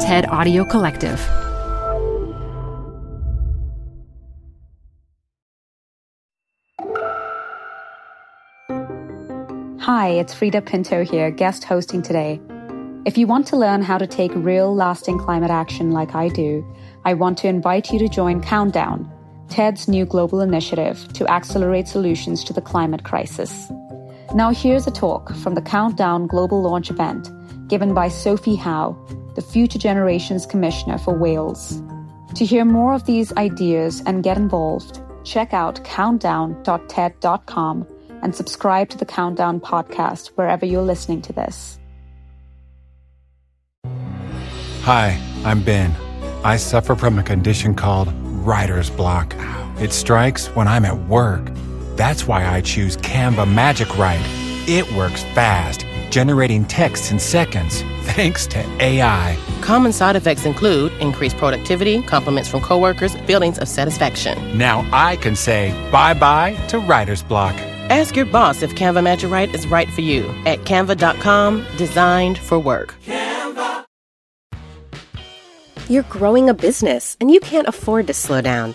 TED Audio Collective. Hi, it's Freida Pinto here, guest hosting today. If you want to learn how to take real, lasting climate action like I do, I want to invite you to join Countdown, TED's new global initiative to accelerate solutions to the climate crisis. Now, here's a talk from the Countdown Global Launch event given by Sophie Howe, the Future Generations Commissioner for Wales. To hear more of these ideas and get involved, check out countdown.ted.com and subscribe to the Countdown podcast wherever you're listening to this. Hi, I'm Ben. I suffer from a condition called writer's block. It strikes when I'm at work. That's why I choose Canva Magic Write. It works fast, generating texts in seconds, thanks to AI. Common side effects include increased productivity, compliments from coworkers, feelings of satisfaction. Now I can say bye bye to writer's block. Ask your boss if Canva Magic Write is right for you at canva.com, designed for work. Canva. You're growing a business and you can't afford to slow down.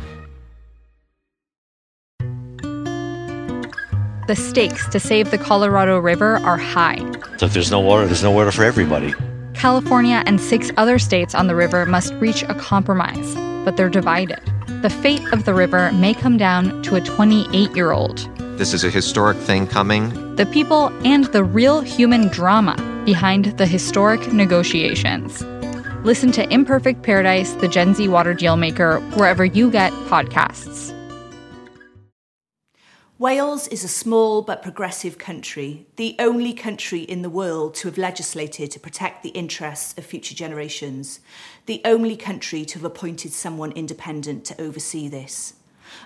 The stakes to save the Colorado River are high. So if there's no water, there's no water for everybody. California and six other states on the river must reach a compromise, but they're divided. The fate of the river may come down to a 28 year old. This is a historic thing coming. The people and the real human drama behind the historic negotiations. Listen to Imperfect Paradise, the Gen Z water deal maker, wherever you get podcasts. Wales is a small but progressive country, the only country in the world to have legislated to protect the interests of future generations, the only country to have appointed someone independent to oversee this.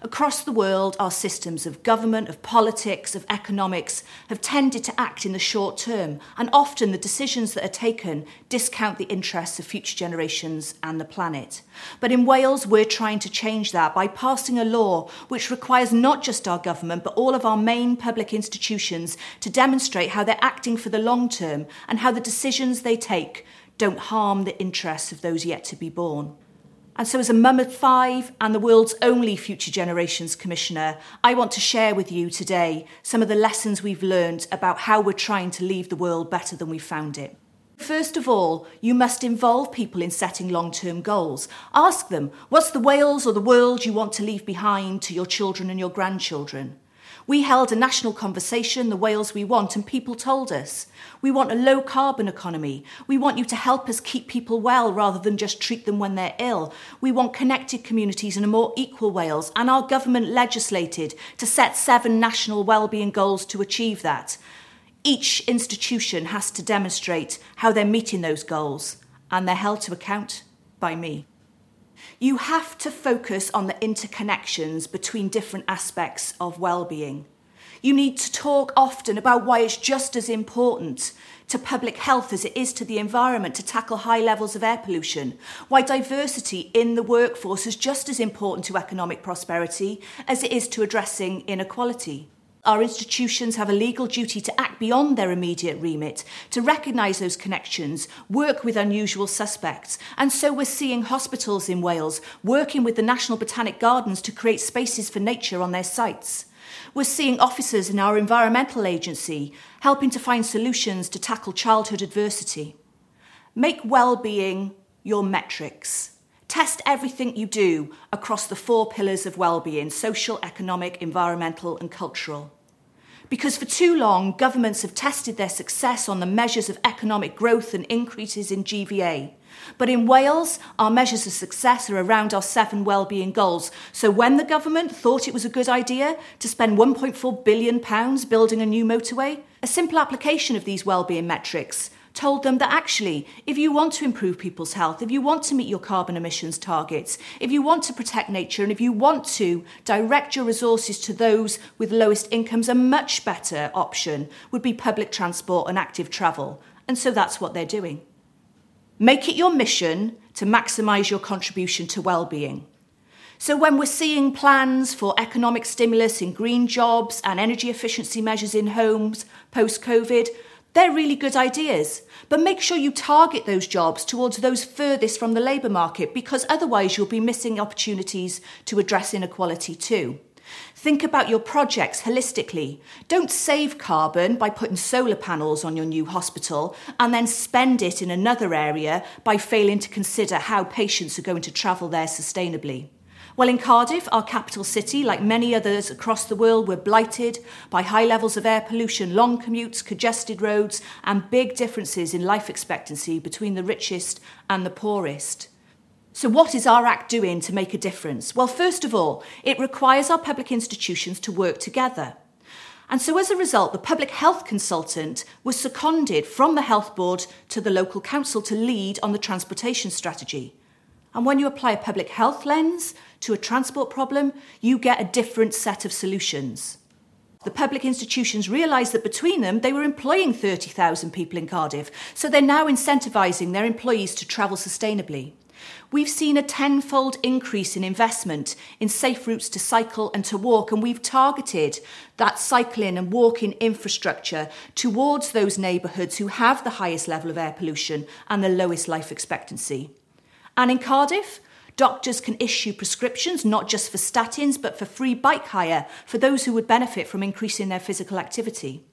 Across the world, our systems of government, of politics, of economics have tended to act in the short term, and often the decisions that are taken discount the interests of future generations and the planet. But in Wales, we're trying to change that by passing a law which requires not just our government, but all of our main public institutions to demonstrate how they're acting for the long term and how the decisions they take don't harm the interests of those yet to be born. And so, as a mum of five and the world's only Future Generations Commissioner, I want to share with you today some of the lessons we've learned about how we're trying to leave the world better than we found it. First of all, you must involve people in setting long term goals. Ask them, what's the Wales or the world you want to leave behind to your children and your grandchildren? We held a national conversation, the Wales we want, and people told us we want a low carbon economy. We want you to help us keep people well rather than just treat them when they're ill. We want connected communities and a more equal Wales, and our government legislated to set seven national wellbeing goals to achieve that. Each institution has to demonstrate how they're meeting those goals, and they're held to account by me. You have to focus on the interconnections between different aspects of well-being. You need to talk often about why it's just as important to public health as it is to the environment to tackle high levels of air pollution, why diversity in the workforce is just as important to economic prosperity as it is to addressing inequality. Our institutions have a legal duty to act beyond their immediate remit, to recognise those connections, work with unusual suspects. And so we're seeing hospitals in Wales working with the National Botanic Gardens to create spaces for nature on their sites. We're seeing officers in our environmental agency helping to find solutions to tackle childhood adversity. Make well-being your metrics. Test everything you do across the four pillars of well-being, social, economic, environmental and cultural. Because for too long, governments have tested their success on the measures of economic growth and increases in GVA. But in Wales, our measures of success are around our seven wellbeing goals. So when the government thought it was a good idea to spend 1.4 billion pounds building a new motorway, a simple application of these wellbeing metrics told them that actually, if you want to improve people's health, if you want to meet your carbon emissions targets, if you want to protect nature, and if you want to direct your resources to those with lowest incomes, a much better option would be public transport and active travel. And so that's what they're doing. Make it your mission to maximise your contribution to well-being. So, when we're seeing plans for economic stimulus in green jobs and energy efficiency measures in homes post COVID, they're really good ideas. But make sure you target those jobs towards those furthest from the labour market because otherwise you'll be missing opportunities to address inequality too. Think about your projects holistically. Don't save carbon by putting solar panels on your new hospital and then spend it in another area by failing to consider how patients are going to travel there sustainably. Well, in Cardiff, our capital city, like many others across the world, we're blighted by high levels of air pollution, long commutes, congested roads, and big differences in life expectancy between the richest and the poorest. So, what is our Act doing to make a difference? Well, first of all, it requires our public institutions to work together. And so, as a result, the public health consultant was seconded from the health board to the local council to lead on the transportation strategy. And when you apply a public health lens to a transport problem, you get a different set of solutions. The public institutions realised that between them they were employing 30,000 people in Cardiff, so they're now incentivising their employees to travel sustainably. We've seen a tenfold increase in investment in safe routes to cycle and to walk, and we've targeted that cycling and walking infrastructure towards those neighbourhoods who have the highest level of air pollution and the lowest life expectancy. And in Cardiff, doctors can issue prescriptions not just for statins but for free bike hire for those who would benefit from increasing their physical activity.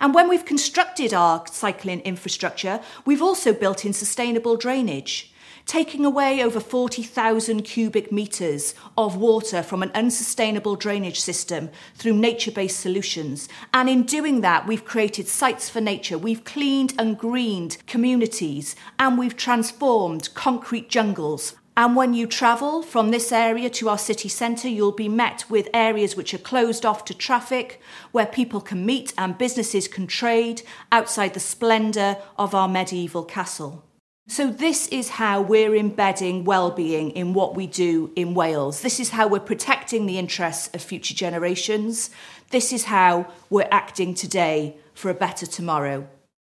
And when we've constructed our cycling infrastructure, we've also built in sustainable drainage, taking away over 40,000 cubic metres of water from an unsustainable drainage system through nature based solutions. And in doing that, we've created sites for nature, we've cleaned and greened communities, and we've transformed concrete jungles and when you travel from this area to our city centre, you'll be met with areas which are closed off to traffic, where people can meet and businesses can trade outside the splendour of our medieval castle. So, this is how we're embedding well-being in what we do in Wales. This is how we're protecting the interests of future generations. This is how we're acting today for a better tomorrow.